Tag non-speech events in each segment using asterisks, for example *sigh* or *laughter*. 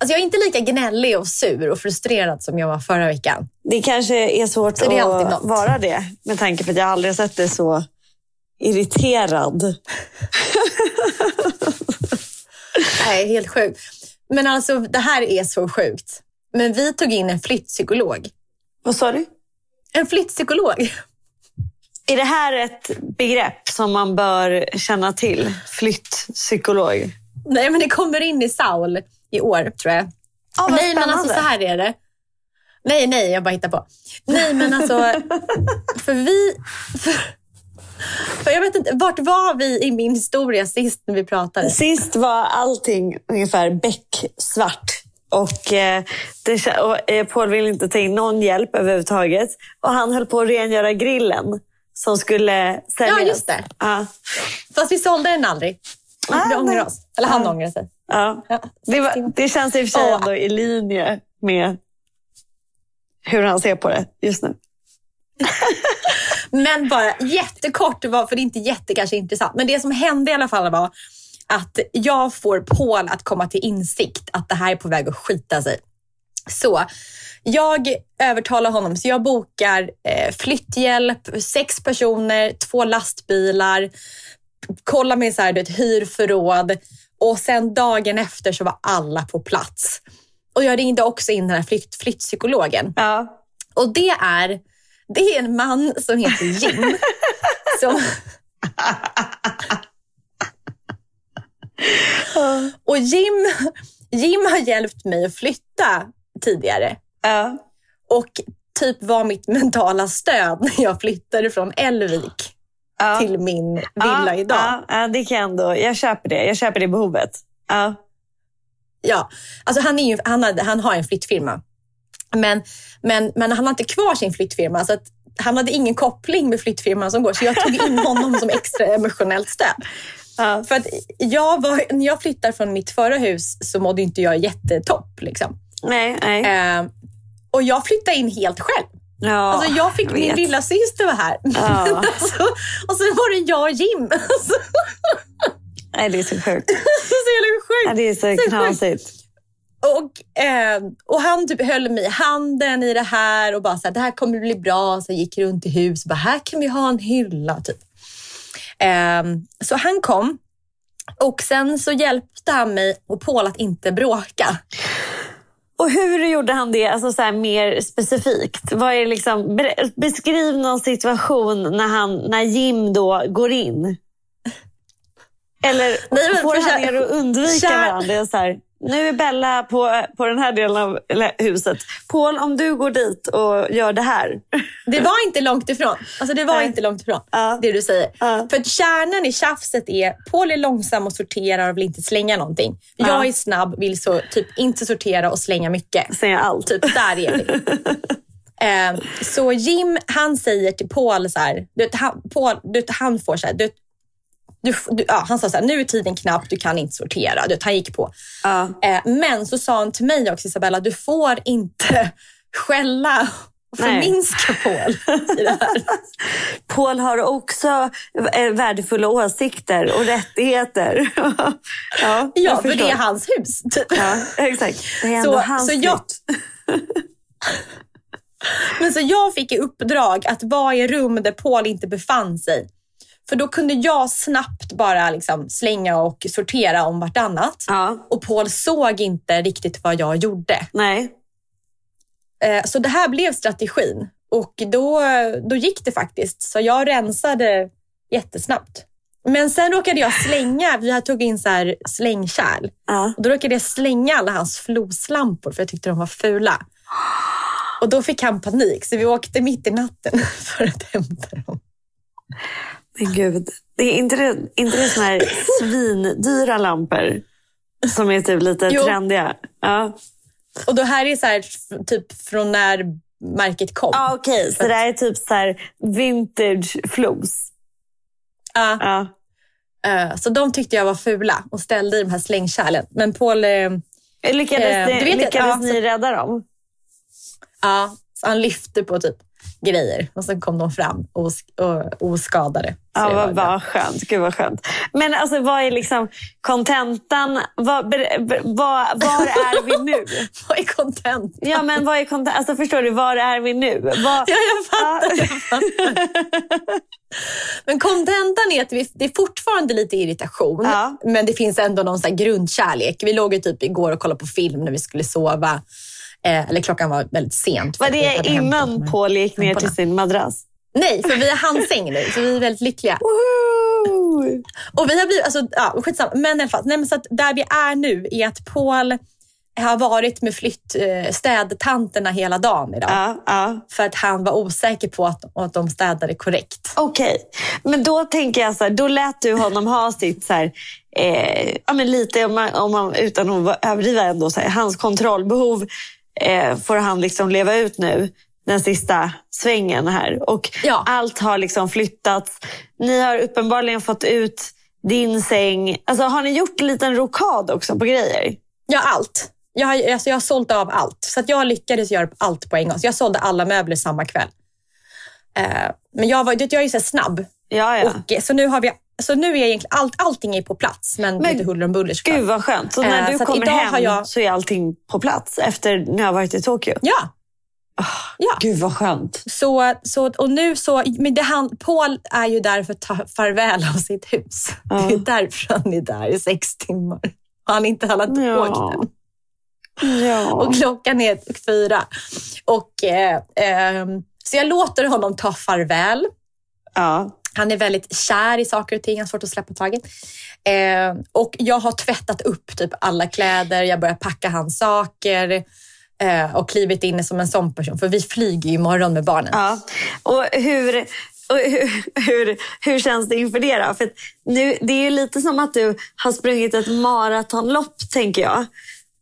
Alltså jag är inte lika gnällig och sur och frustrerad som jag var förra veckan. Det kanske är svårt Så det är att vara det. Med tanke på att jag aldrig sett dig så irriterad. *laughs* *laughs* Nej, helt sjukt. Men alltså det här är så sjukt. Men vi tog in en flyttpsykolog. Vad sa du? En flyttpsykolog. Är det här ett begrepp som man bör känna till? Flyttpsykolog? Nej, men det kommer in i Saul i år, tror jag. Ja, vad nej, men alltså så här är det. Nej, nej, jag bara hittar på. Nej, men alltså, *laughs* för vi... För, för jag vet inte, vart var vi i min historia sist när vi pratade? Sist var allting ungefär becksvart. Och, eh, det, och eh, Paul ville inte ta in någon hjälp överhuvudtaget. Och han höll på att rengöra grillen som skulle säljas. Ja, just det. Ja. Fast vi sålde den aldrig. Ah, vi ångrar nej. oss. Eller han Ja. ångrar sig. Ja. Ja, Det, var, det känns i och för sig ändå i linje med hur han ser på det just nu. *laughs* Men bara jättekort, för det är inte jätte kanske intressant. Men det som hände i alla fall var att jag får Paul att komma till insikt att det här är på väg att skita sig. Så jag övertalar honom, så jag bokar eh, flytthjälp, sex personer, två lastbilar, kollar med så här, du vet, hyrförråd och sen dagen efter så var alla på plats. Och jag ringde också in den här flytt, flyttpsykologen. Ja. Och det är, det är en man som heter Jim. som, och Jim, Jim har hjälpt mig att flytta tidigare. Ja. Och typ var mitt mentala stöd när jag flyttade från Älvvik Ja. till min villa ja, idag. Ja, ja, det kan jag ändå. Jag köper det. Jag köper det behovet. Ja. Ja, alltså han, är ju, han, har, han har en flyttfirma. Men, men, men han har inte kvar sin flyttfirma. Så att han hade ingen koppling med flyttfirman som går. Så jag tog in *laughs* honom som extra emotionellt stöd. Ja. För att jag var, när jag flyttade från mitt förra hus så mådde inte jag jättetopp. Liksom. Nej, nej. Eh, och jag flyttade in helt själv. Ja, Alltså jag fick min vet. lilla syster var här. Ja. *laughs* alltså, och så var det jag och Jim. *laughs* Nej, det är så sjukt. så jävla sjukt. Ja, det är så sjukt. knasigt. Och, eh, och han typ höll mig i handen i det här och bara så här, det här kommer bli bra. Så jag gick runt i hus och bara, här kan vi ha en hylla. Typ. Eh, så han kom och sen så hjälpte han mig och Paul att inte bråka. Och hur gjorde han det alltså så här, mer specifikt? Vad är liksom, beskriv någon situation när, han, när Jim då går in. Eller Nej, får han er att undvika kär- varandra? Så här, nu är Bella på, på den här delen av huset. Paul, om du går dit och gör det här. Det var inte långt ifrån. Alltså det var Nej. inte långt ifrån Ja. det du säger. Ja. För kärnan i tjafset är, Paul är långsam och sorterar och vill inte slänga någonting. Ja. Jag är snabb, vill så typ inte sortera och slänga mycket. Säger allt. Typ där är vi. *laughs* Eh, så Jim, han säger till Paul så här, du han, Paul, du han får så här, du du, du, ja, han sa så här, nu är tiden knapp, du kan inte sortera. Du, han gick på. Ja. Eh, men så sa han till mig också, Isabella, du får inte *laughs* skälla och förminska Paul *laughs* i det här. Paul har också eh, värdefulla åsikter och rättigheter. *laughs* ja, Ja, för det är hans hus. Typ. Ja, exakt. Det är ändå Så- hans så jag-. Men så jag fick i uppdrag att vara i rum där Paul inte befann sig. För då kunde jag snabbt bara liksom slänga och sortera om vartannat. Ja, Och Paul såg inte riktigt vad jag gjorde. nej. Eh, Så det här blev strategin. Och då, då gick det faktiskt. Så jag rensade jättesnabbt. Men sen råkade jag slänga, vi tog in så här slängkärl. Ja. Och då råkade jag slänga alla hans floslampor för jag tyckte de var fula. Och då fick han panik så vi åkte mitt i natten *laughs* för att hämta dem. Men gud. Det är inte det, inte det såna här svindyra lampor som är typ lite Jo. trendiga? Ja, Och då här är så här, typ från när märket kom. ah, okej. Så det här är typ så här vintage flos. Ja, Ja. eh, så de tyckte jag var fula och ställde i de här slängkärlen. Men Paul, eh, Lyckades, Eh, ni, du vet att- lyckades ja, ni så- rädda dem? ja, så han lyfte på typ grejer och sen kom de fram os och, oskadade. Ja, var vad, vad skönt. Gud vad skönt. Men alltså vad är liksom kontentan? Vad, vad, var är vi nu? *laughs* Vad är content? Ja, men vad är kontentan? Alltså förstår du, var är vi nu? Vad, Ja, jag fattar. Ja. Jag fattar. Men kontentan är att vi, det är fortfarande lite irritation, Ja. men det finns ändå någon så grundkärlek. Vi låg ju typ igår och kollade på film när vi skulle sova. Eh, eller klockan var väldigt sent. var det innan Paul gick ner till sin madrass? Nej, för vi har handsäng nu, så vi är väldigt lyckliga. Woho! Och vi har blivit, alltså, ja, skitsamma. Men i alla fall, nej, men så att där vi är nu är att Paul har varit med flytt, eh, städtanterna hela dagen idag. Ja, ja. För att han var osäker på att, att de städade korrekt. Okej, men då tänker jag så här, då lät du honom ha sitt så här, eh, ja, men lite om man, om man, utan att överdriva ändå, så här, hans kontrollbehov eh, får han liksom leva ut nu den sista svängen här. Och Ja. allt har liksom flyttats. Ni har uppenbarligen fått ut din säng. Alltså, har ni gjort en liten rokad också på grejer? Ja, allt. Jag har, alltså, jag har sålt av allt. Så att jag lyckades göra allt på en gång. Så jag sålde alla möbler samma kväll. Eh, men jag, var, jag är ju så snabb. Ja, ja. Och, så nu, har vi, så nu är egentligen allt, allting är på plats. Men, Men lite huller om buller såklart. Gud vad skönt. Så när Eh, du så kommer hem jag- så är allting på plats efter när jag har varit i Tokyo? Ja. ja. Gud vad skönt. Så, så, och nu så, men det han, Paul är ju där för att ta farväl av sitt hus. Ja. Det är därför han är där i sex timmar. Han är inte inte Ja. åkt än. Ja. Och klockan är fyra. Och, eh, ehm, så jag låter honom ta farväl. ja. Han är väldigt kär i saker och ting, han har svårt att släppa taget. Eh, och jag har tvättat upp typ alla kläder, jag börjar packa hans saker eh, och klivit in som en sån person. För vi flyger ju imorgon med barnen. Ja, och hur, och hur, hur, hur känns det inför det då? För nu, det är ju lite som att du har sprungit ett maratonlopp, tänker jag.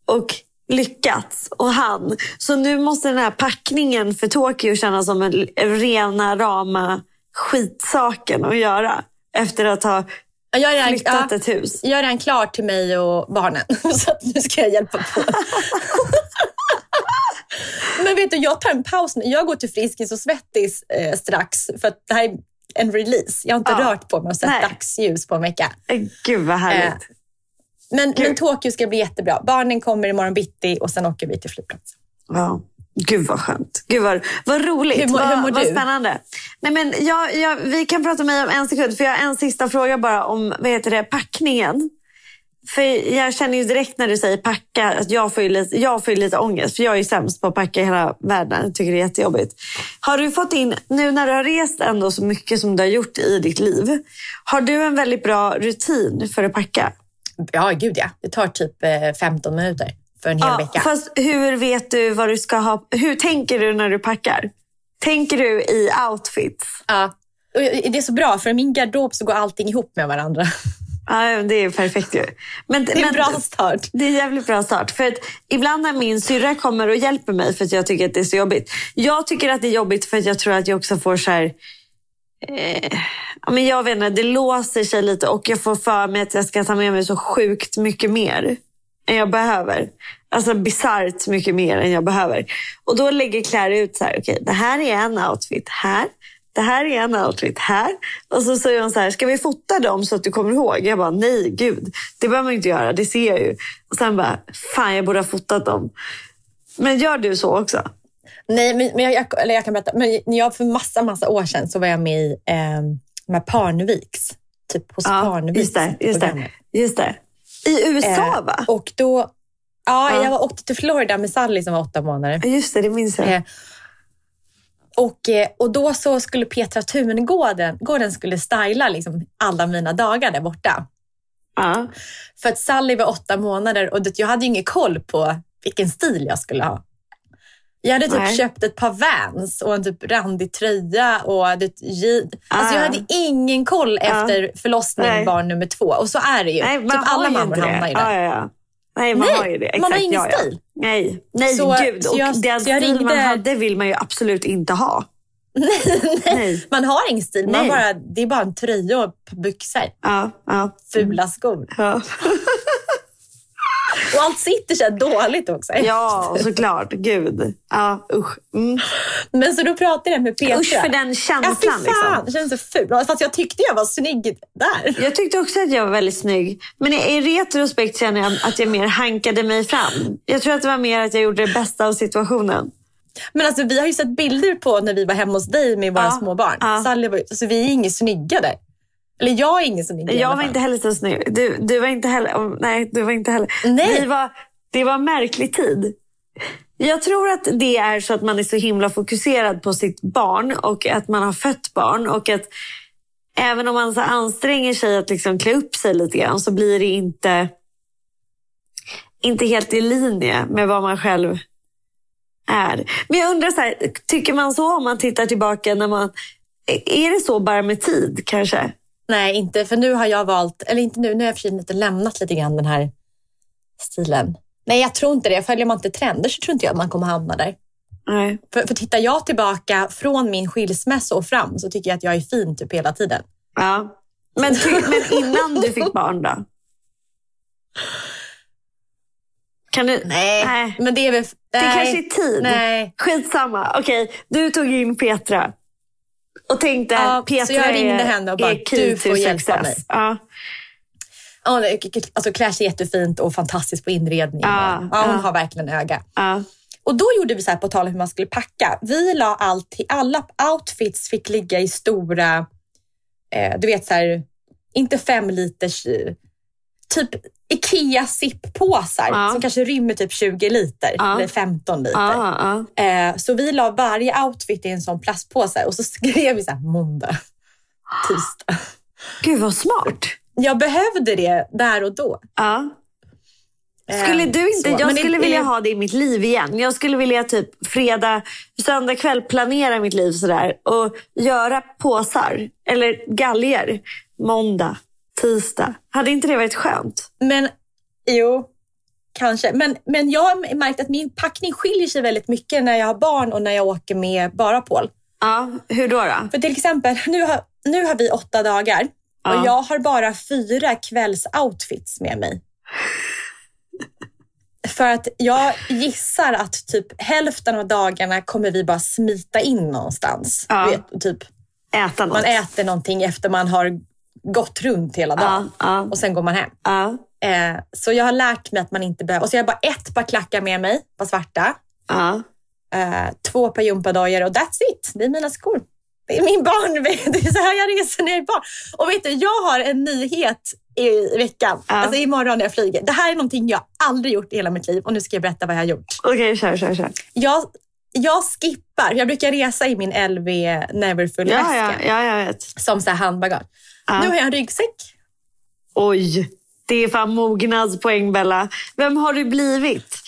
Och lyckats. Och han. Så nu måste den här packningen för Tokyo kännas som en rena rama skitsaken att göra. Efter att ha Jag redan, flyttat ja, ett hus. jag är redan klar till mig och barnen. *laughs* Så nu ska jag hjälpa på. *laughs* Men vet du, jag tar en paus nu. Jag går till Friskis och Svettis eh, strax. För att det här är en release. Jag har inte Ja. rört på mig och sett Nej. dagsljus på en vecka. Eh, Gud vad härligt. Eh, Men, men Tokyo ska bli jättebra. Barnen kommer imorgon bitti och sen åker vi till flygplatsen. Ja. Gud vad skönt. Gud vad, vad roligt. Hur vad, hur mår vad du? spännande. Nej, men jag, jag, vi kan prata med mig om en sekund. För jag har en sista fråga bara om vad heter det, packningen. För jag känner ju direkt när du säger packa att jag får lite, jag får lite ångest. För jag är sämst på att packa i hela världen. Jag tycker det är jättejobbigt. Har du fått in, nu när du har rest ändå så mycket som du har gjort i ditt liv. Har du en väldigt bra rutin för att packa? Ja, gud ja. Det tar typ eh, 15 minuter för en hel vecka. Fast hur vet du vad du ska ha? Hur tänker du när du packar? Tänker du i outfits? Ja. Det är så bra, för i min garderob så går allting ihop med varandra. Ja, det är perfekt ju. Men, Det är en bra start. Det är en jävligt bra start. För att ibland när min syrra kommer och hjälper mig för att jag tycker att det är så jobbigt. Jag tycker att det är jobbigt för att jag tror att jag också får så här, Eh, ja, men jag vet inte, det låser sig lite och jag får för mig att jag ska ta med mig så sjukt mycket mer än jag behöver. Alltså bisarrt mycket mer än jag behöver. Och då lägger Claire ut så här, okej, okay, det här är en outfit här. Det här är en outfit här. Och så säger hon så här, ska vi fota dem så att du kommer ihåg? Jag bara, nej gud, det behöver man inte göra, det ser jag ju. Och sen bara, fan jag borde ha fotat dem. Men gör du så också? Nej, men, men jag, eller jag kan berätta. Men jag, för massa, massa år sedan så var jag med i eh, med Parneviks. Typ hos ja. Just det, just det, just det. I USA eh, va? Och då, ja, ja, jag var åkte till Florida med Sally som var åtta månader. Just det, det minns jag. Eh, och, eh, och då så skulle Petra Tumengården gården skulle styla liksom alla mina dagar där borta. Ja. För att Sally var åtta månader och jag hade ingen koll på vilken stil jag skulle ha. Jag hade typ Nej. köpt ett par Vans och en typ randig tröja. Och det, alltså jag hade ingen koll efter förlossning Nej. barn nummer två. Och så är det ju. Nej, typ alla mammor hamnar i det. Ja, ja. Nej, man Nej, har ju det. Exakt. man har ingen ja, ja. stil. Nej, Nej så, gud. Och jag, den stil ringde... man hade vill man ju absolut inte ha. *laughs* nej, nej, man har ingen stil. Man bara, det är bara en tröja och ett byxor. Ja, ja. Fula skor. Ja. *laughs* Och allt sitter så dåligt också. Ja, såklart. Gud. Ja, usch. Mm. Men så då pratade jag med Petra. Usch för den känslan. Ja, fy fan. Liksom. Det känns så ful. Fast jag tyckte jag var snygg där. Jag tyckte också att jag var väldigt snygg. Men i retrospekt känner jag att jag mer hankade mig fram. Jag tror att det var mer att jag gjorde det bästa av situationen. Men alltså, vi har ju sett bilder på när vi var hemma hos dig med våra ja, små barn. Ja. Sally var, alltså, vi är inget snygga där. Eller jag är ingen snygg Jag var inte heller så snygg. Du, du var inte heller... nej, du var inte heller. Nej. Vi var, det var en märklig tid. Jag tror att det är så att man är så himla fokuserad på sitt barn och att man har fött barn. Och att även om man så anstränger sig att liksom klä upp sig lite grann så blir det inte, inte helt i linje med vad man själv är. Men jag undrar, så här, tycker man så om man tittar tillbaka? när man Är det så bara med tid kanske? Nej, inte för nu har jag valt, eller inte nu, nu har jag för lite lämnat lite grann den här stilen. Nej, jag tror inte det. Följer man inte trender så tror inte jag att man kommer hamna där. Nej. För, för tittar jag tillbaka från min skilsmässa och fram så tycker jag att jag är fin typ hela tiden. Ja. Men, men innan du fick barn då? Kan du? Nej, nej. men det är väl... Det kanske är tid. Nej. Skitsamma. Okej, okay. du tog in Petra. Och tänkte ja, Petra så jag ringde henne och bara, du får hjälpa success. mig. Ja. Alltså Clash är jättefint och fantastisk på inredning. Ja, ja, hon har verkligen öga. Ja. Och då gjorde vi så här på tal om hur man skulle packa. Vi la allt, alla outfits fick ligga i stora, eh, du vet så här, inte fem liters, typ Ikea zip-påsar ja. som kanske rymmer typ 20 liter ja. eller 15 liter. Ja, eh, så vi la varje outfit i en sån plastpåse och så *laughs* skrev vi så här, måndag, tisdag. Gud vad smart. Jag behövde det där och då. Ja. Skulle du inte, så. jag skulle det, vilja ha det i mitt liv igen. Jag skulle vilja typ fredag, söndag kväll planera mitt liv sådär och göra påsar eller galger måndag, tisdag. Hade inte det varit skönt? Men jo, kanske. Men, men jag har märkt att min packning skiljer sig väldigt mycket när jag har barn och när jag åker med bara Paul. Ja, hur då? då? För till exempel, nu har, nu har vi åtta dagar ja. och jag har bara fyra kvällsoutfits med mig. För att jag gissar att typ hälften av dagarna kommer vi bara smita in någonstans. Ja. Vet, typ, Äta något. Man äter någonting efter man har gått runt hela dagen ja, ja. och sen går man hem. Ja. Eh, så jag har lärt mig att man inte behöver... Och så jag har bara ett par klackar med mig, par svarta. Eh, två par gympadojor och that's it. Det är mina skor. Det är min barn. *laughs* Det är så här jag reser när jag är barn. Och vet du, jag har en nyhet i veckan. Ja. Alltså imorgon när jag flyger. Det här är någonting jag aldrig gjort i hela mitt liv och nu ska jag berätta vad jag har gjort. Okej, okay, kör, kör, kör. Jag, jag skippar. Jag brukar resa i min LV Neverfull-väska. Ja, ja, ja, jag vet. Som så här handbagage. Ja. Nu har jag en ryggsäck. Oj, det är fan mognadspoäng Bella. Vem har du blivit?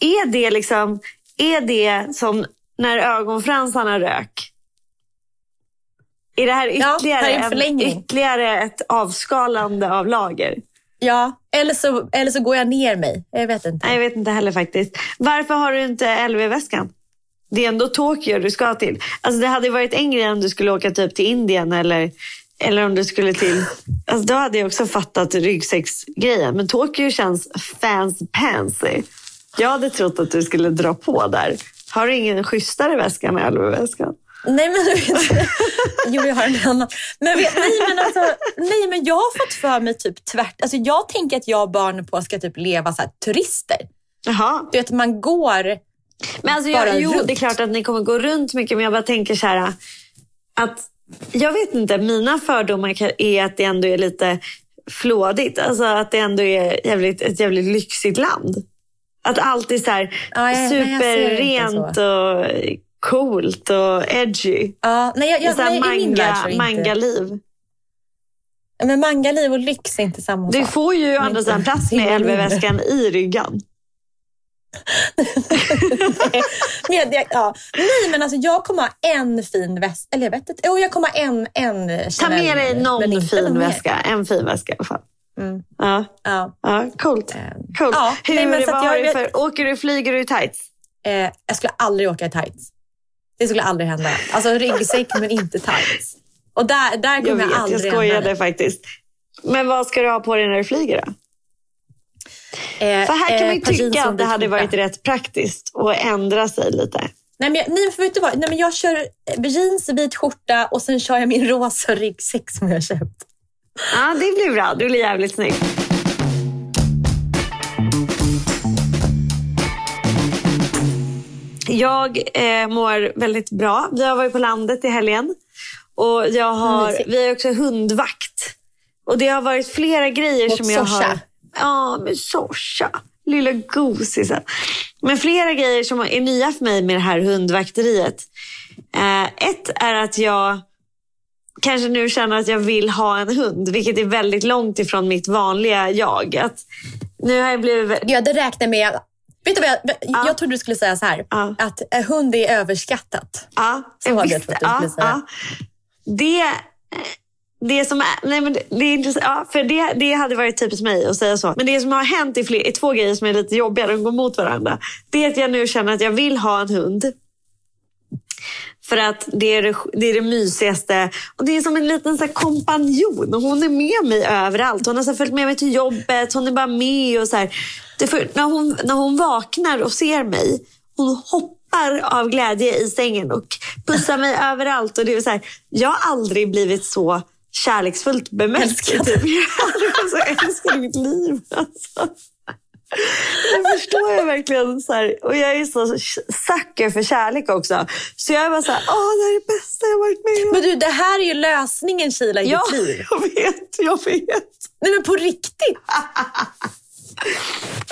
Är det liksom, är det som när ögonfransarna rök? Är det här ytterligare, ja, här en, ytterligare ett avskalande av lager? Ja, eller så, eller så går jag ner mig. Jag vet inte. Nej, jag vet inte heller faktiskt. Varför har du inte LV-väskan? det är ändå Tokyo du ska till. Alltså det hade varit en grej om du skulle åka typ till Indien eller, eller om du skulle till... Alltså då hade jag också fattat ryggsäcksgrejen. Men Tokyo känns fancy. Jag hade trott att du skulle dra på där. Har du ingen schysstare väska än LV-väskan? Nej men du vet, jo jag har en annan. Men, vet, nej, men alltså, nej men jag har fått för mig typ tvärt. Alltså, jag tänker att jag och barnen på ska typ leva så här, turister. Jaha. Du vet man går Men alltså, bara jag, jo, runt. det är klart att ni kommer gå runt mycket, men jag bara tänker så här att jag vet inte, mina fördomar är att det ändå är lite flådigt. Alltså att det ändå är jävligt, ett jävligt lyxigt land. Att allt är så här Ja, jag- superrent och coolt och edgy. Ja, nej, jag, Det är jag, så här nej, manga, manga-liv. Men mangaliv och lyx är inte samma Du sak. får ju å andra sidan plats med. *laughs* LV-väskan i ryggan. *laughs* Jag, jag, ja. Nej, men alltså jag kommer ha en fin väska. Eller jag vet inte. Jo, jag kommer ha en, en Ta med dig någon fin väska. En fin väska i alla fall. Mm. Ja, Ja. ja, coolt. Eh, coolt. ja, Hur, nej, men så vad jag har du för, åker du, flyger du i tights? Eh, jag skulle aldrig åka i tights. Det skulle aldrig hända. Alltså ryggsäck men inte tights. Och där, där Jag kommer jag, vet, jag aldrig skojade hamna. faktiskt. Men vad ska du ha på dig när du flyger då? Eh, För här kan eh, man ju tycka att det hade varit rätt praktiskt att ändra sig lite. Nej men, jag, nej, för vet du vad? Nej, men jag kör eh, jeans, vit skjorta och sen kör jag min *laughs* rosa ryggsäck som jag har köpt. Ja, det blir bra. Det blir jävligt snyggt. Jag eh, mår väldigt bra. Vi har varit på landet i helgen. Och jag har, vi har också hundvakt. Och det har varit flera grejer Mot som jag Sorsa. har... Ja, med Sorsa. Lilla gosisen. Men flera grejer som är nya för mig med det här hundvakteriet. Eh, ett är att jag kanske nu känner att jag vill ha en hund, vilket är väldigt långt ifrån mitt vanliga jag. Att nu har jag blivit... Ja, det räknar med... Vet du vad jag, jag trodde du skulle säga så här. Ja. Att hund är överskattat. Ja, Så hade jag trott du ja, skulle säga. ja. Det, det som är, nej men det, det är intressant, ja, för det, det hade varit typiskt mig att säga så. Men det som har hänt är, fler, är två grejer som är lite jobbiga, de går mot varandra. Det är att jag nu känner att jag vill ha en hund. För att det är det, det är det mysigaste. Och det är som en liten så här kompanjon. Och hon är med mig överallt. Hon har så följt med mig till jobbet. Hon är bara med. och så här. Det för, när, hon, när hon vaknar och ser mig, hon hoppar av glädje i sängen och pussar mig överallt. Och det är så här, jag har aldrig blivit så kärleksfullt bemött. Älskad. Typ. *laughs* Jag i mitt liv. Alltså. Det förstår jag verkligen. Så här. Och jag är så sucker för kärlek också. Så jag är bara så här, åh det här är det bästa jag varit med om. Men du, det här är ju lösningen Kila i Ja, ditt liv. jag vet, jag vet. Nej men på riktigt. *laughs*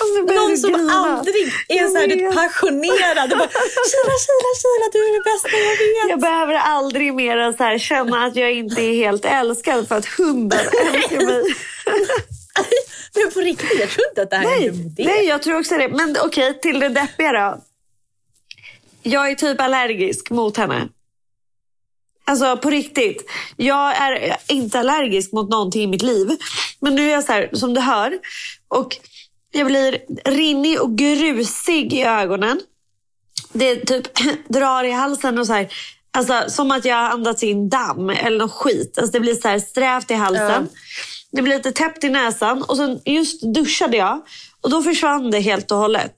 Och så börjar Någon som grina. aldrig är så här, passionerad. Du bara, Kila, Kila, Kila, du är det bästa jag vet. Jag behöver aldrig mer så här, känna att jag inte är helt älskad för att hunden älskar mig. *laughs* Men på riktigt, jag tror inte att det här är Nej, en dum idé. nej, jag tror också det. Men okej, till det deppiga då. Jag är typ allergisk mot henne. Alltså på riktigt. Jag är inte allergisk mot någonting i mitt liv. Men nu är jag så här, som du hör. Och jag blir rinnig och grusig i ögonen. Det typ *clears throat* drar i halsen och så här. Alltså som att jag har andats in damm eller något skit. Alltså det blir så här strävt i halsen. Det blir lite täppt i näsan. Och sen just duschade jag. Och då försvann det helt och hållet.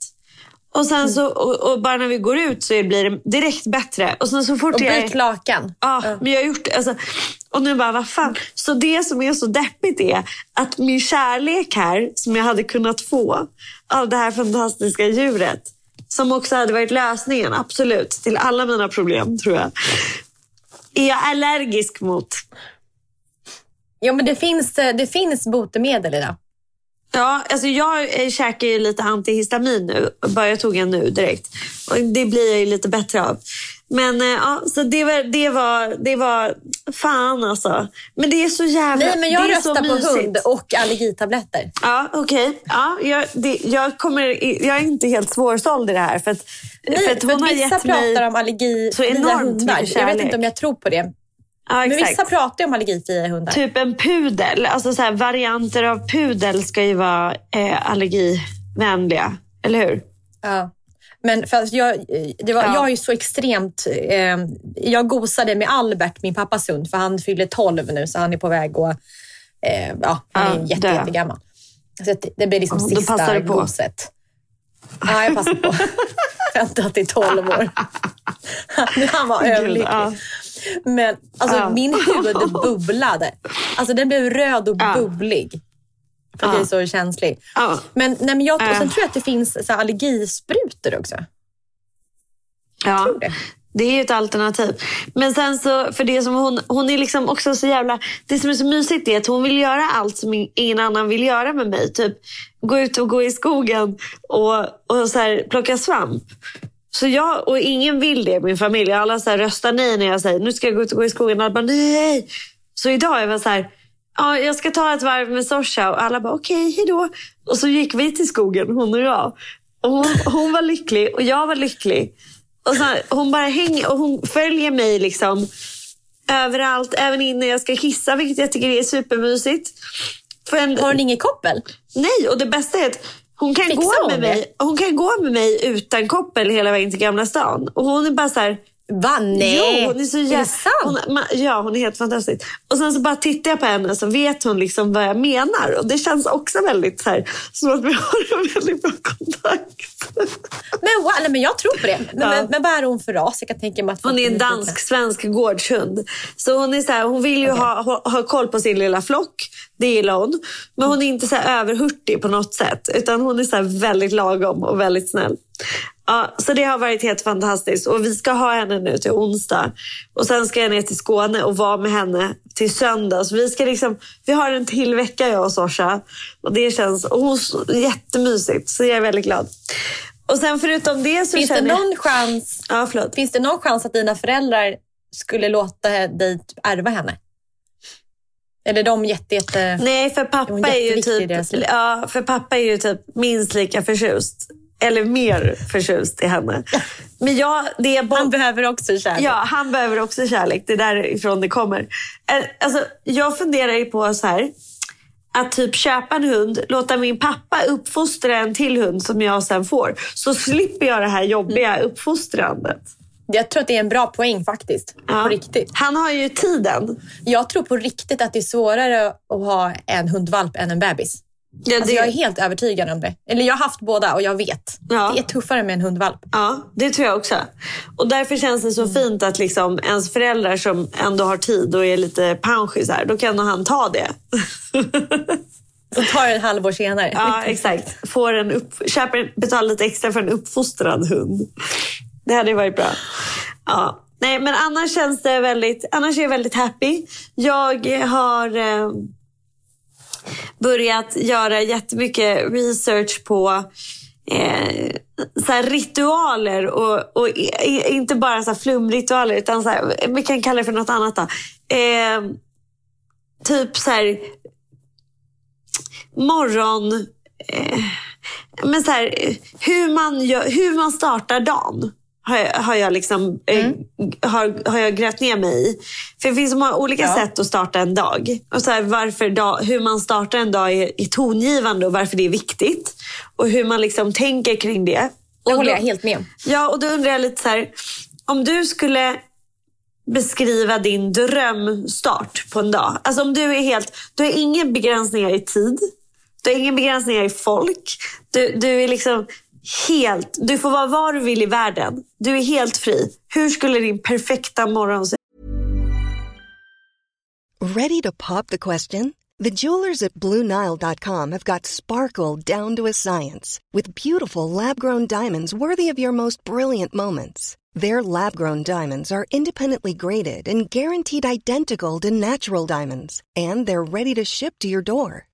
Och sen så, och, och bara när vi går ut så blir det direkt bättre. Och sen så fort Och jag... byt lakan. Ja, men jag har gjort det. Alltså, och nu bara, vad fan. Så det som är så deppigt är att min kärlek här, som jag hade kunnat få av det här fantastiska djuret, som också hade varit lösningen, absolut, till alla mina problem tror jag, är jag allergisk mot. Ja, men det finns, det finns botemedel i det. Ja, alltså jag eh, käkar ju lite antihistamin nu. Bara jag tog en nu direkt. Och det blir jag ju lite bättre av. Men eh, ja, så det var, det var, det var fan alltså. Men det är så jävla Nej, men jag det röstar på mysigt. hund och allergitabletter. Ja, okej. Ja, jag, det, jag, kommer, jag är inte helt svårsåld i det här. För att, Nej, för att hon har vissa gett pratar mig... om allergi så enormt mycket Jag vet kärlek. inte om jag tror på det. Ja, Men vissa pratar ju om allergifria hundar. Typ en pudel. Alltså så här, varianter av pudel ska ju vara eh, allergivänliga. Eller hur? Ja. Men för jag, det var, Ja. jag är så extremt... Eh, jag gosade med Albert, min pappas hund, för han fyller 12 nu så han är på väg att... Eh, ja, han är Ja, jätte, dö. jättegammal. Så att det blir liksom Ja, sista goset. Ja, jag passar på. *laughs* Vänta till 12 år. han var överlycklig. ja. Men alltså, Ja. min hud *laughs* bubblade. Alltså den blev röd och Ja. bubblig. För att Ja. jag är så känslig. Men, nej, men jag, och sen Äh. tror jag att det finns så allergisprutor också. Ja det. Är ju ett alternativ. Men sen så, för det som hon, hon är liksom också så jävla... Det som är så mysigt är att hon vill göra allt som ingen annan vill göra med mig. Typ gå ut och gå i skogen och, och så här, plocka svamp. Så jag, och ingen vill det i min familj. Alla så här, röstar nej när jag säger nu ska jag gå ut och gå i skogen. Alla bara nej. Så idag är jag så här, ja, jag ska ta ett varv med Sosha. Och alla bara okej, hejdå. Och så gick vi till skogen, hon och jag. Och hon, hon var lycklig och jag var lycklig. Och så, hon bara hänger och hon följer mig liksom överallt, även in när jag ska kissa, vilket jag tycker är supermysigt. En, Har hon inget koppel? Nej, och det bästa är att hon kan, Fixar gå hon med det? mig, hon kan gå med mig utan koppel hela vägen till Gamla stan. Och hon är bara så här... Va? Nej! Jo, hon är så är jä... det sant? hon, ma- Ja, hon är helt fantastisk. Och sen så bara tittar jag på henne så vet hon liksom vad jag menar. Och det känns också väldigt så här, som att vi *laughs* har en väldigt bra kontakt. Men, wow, nej, men jag tror på det. *laughs* Men, Ja. men, men vad är hon för ras? Jag kan tänka mig att Hon är en dansk-svensk gårdshund. Så hon, är så här, hon vill ju ha, ha, ha koll på sin lilla flock. Det gillar hon. Men hon är inte så överhurtig på något sätt. Utan hon är så väldigt lagom och väldigt snäll. Ja, så det har varit helt fantastiskt. Och vi ska ha henne nu till onsdag. Och sen ska jag ner till Skåne och vara med henne till söndag. Så vi, ska liksom, vi har en till vecka jag och Sosha. Och det känns och hon, jättemysigt. Så jag är väldigt glad. Och sen förutom det så Finns det känner jag... någon chans Ja, förlåt. Finns det någon chans att dina föräldrar skulle låta dig ärva henne? Eller de jätte, jätte... Nej, för pappa är är ju typ, ja, för pappa är ju typ minst lika förtjust. Eller mer förtjust i henne. Men jag, det är Han behöver också kärlek. Ja, han behöver också kärlek. Det är därifrån det kommer. Eh, Alltså, jag funderar ju på så här. Att typ köpa en hund, låta min pappa uppfostra en till hund som jag sen får. Så slipper jag det här jobbiga uppfostrandet. Jag tror att det är en bra poäng faktiskt. Ja. På riktigt. Han har ju tiden. Jag tror på riktigt att det är svårare att ha en hundvalp än en bebis. Ja, Alltså, jag är helt övertygad om det. Eller jag har haft båda och jag vet. Ja. Det är tuffare med en hundvalp. Ja, det tror jag också. Och därför känns det så Mm. fint att liksom ens föräldrar som ändå har tid och är lite panschisar, då kan han ta det. *laughs* Så tar det ett halvår senare. ja, exakt. Får en upp, köper, betalar lite extra för en uppfostrad hund. Det hade ju varit bra. Ja. Nej, men annars känns det väldigt, annars är jag väldigt happy. Jag har eh, börjat göra jättemycket research på eh, så här ritualer och, och e, inte bara så här flumritualer utan så här, vi kan kalla det för något annat. Då. Eh, typ så här morgon... Eh, men så här, hur, man gör, hur man startar dagen har jag, har jag, liksom, eh, har, har jag grävt ner mig i. För det finns så många olika Ja. sätt att starta en dag. Och så här, varför dag, hur man startar en dag är, är tongivande och varför det är viktigt. Och hur man liksom tänker kring det. Det håller då- jag helt med om. Ja, och då undrar jag lite så här. Om du skulle beskriva din drömstart på en dag. Alltså om du är helt, du har ingen begränsningar i tid. Du har ingen begränsningar i folk. Du, du är liksom helt, du får vara var du vill i världen. Du är helt fri. Hur skulle din perfekta morgon se Ready to pop the question? The jewelers at BlueNile.com have got sparkle down to a science with beautiful lab grown diamonds worthy of your most brilliant moments. Their lab grown diamonds are independently graded and guaranteed identical to natural diamonds, and they're ready to ship to your door.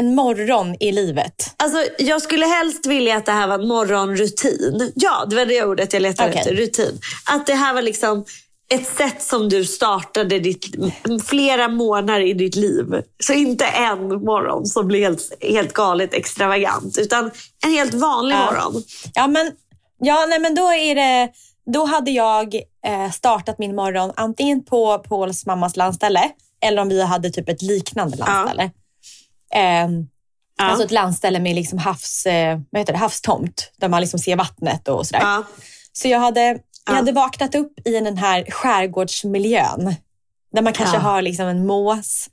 en morgon i livet? Alltså, jag skulle helst vilja att det här var en morgonrutin. Ja, det var det ordet jag letade Okej. efter. Rutin. Att det här var liksom ett sätt som du startade ditt, flera månader i ditt liv. Så inte en morgon som blir helt, helt galet extravagant. Utan en helt vanlig Ja. morgon. Ja, men, ja, nej, men då, är det, då hade jag eh, startat min morgon antingen på Pauls mammas landställe eller om vi hade typ ett liknande landställe. Ehm, Ja. Alltså ett landställe med liksom havs, eh, vad heter det, havstomt där man liksom ser vattnet och sådär. Ja. Så jag hade, jag Ja. hade vaknat upp i den här skärgårdsmiljön. Där man kanske har liksom en mås.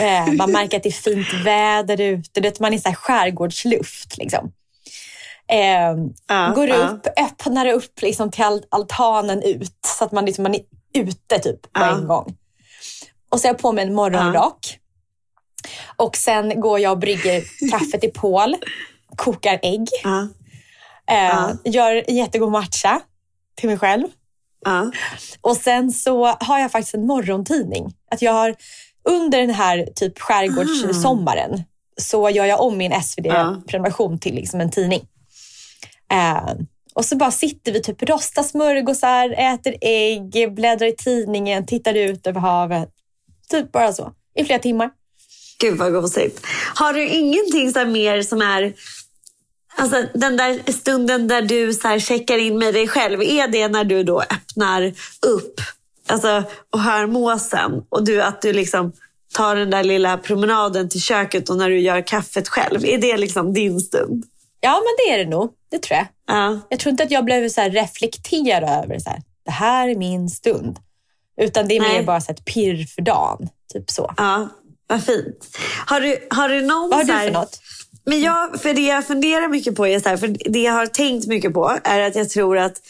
Eh, man märker att det är fint väder ute. Du vet, man är så här skärgårdsluft. Liksom. Eh, Ja, går ja. upp, öppnar upp liksom till al- altanen ut. Så att man, liksom, man är ute typ på Ja. en gång. Och så har jag på mig en morgonrock. Och sen går jag och brygger *laughs* kaffe till Paul. Kokar ägg. Eh, Ja. Gör jättegod matcha till mig själv. Ja. Och sen så har jag faktiskt en morgontidning. Att jag har, under den här typ skärgårdssommaren så gör jag om min. SvD-prenumeration till liksom en tidning. Eh, och så bara sitter vi typ rostar smörgåsar, äter ägg, bläddrar i tidningen, tittar ut över havet. Typ bara så. I flera timmar. Gud vad gosigt. Har du ingenting så mer som är Alltså den där stunden där du så här checkar in med dig själv, är det när du då öppnar upp alltså, och hör måsen och du, att du liksom tar den där lilla promenaden till köket och när du gör kaffet själv? Är det liksom din stund? Ja, men det är det nog. Det tror jag. Ja. Jag tror inte att jag behöver så reflektera över så här, det här är min stund. Utan det är Nej. mer bara så ett pirr för dagen. Typ så. Ja, vad fint. Har du, har du någon Vad har du för något? Men jag, för det jag funderar mycket på är så här, för det jag har tänkt mycket på är att jag tror att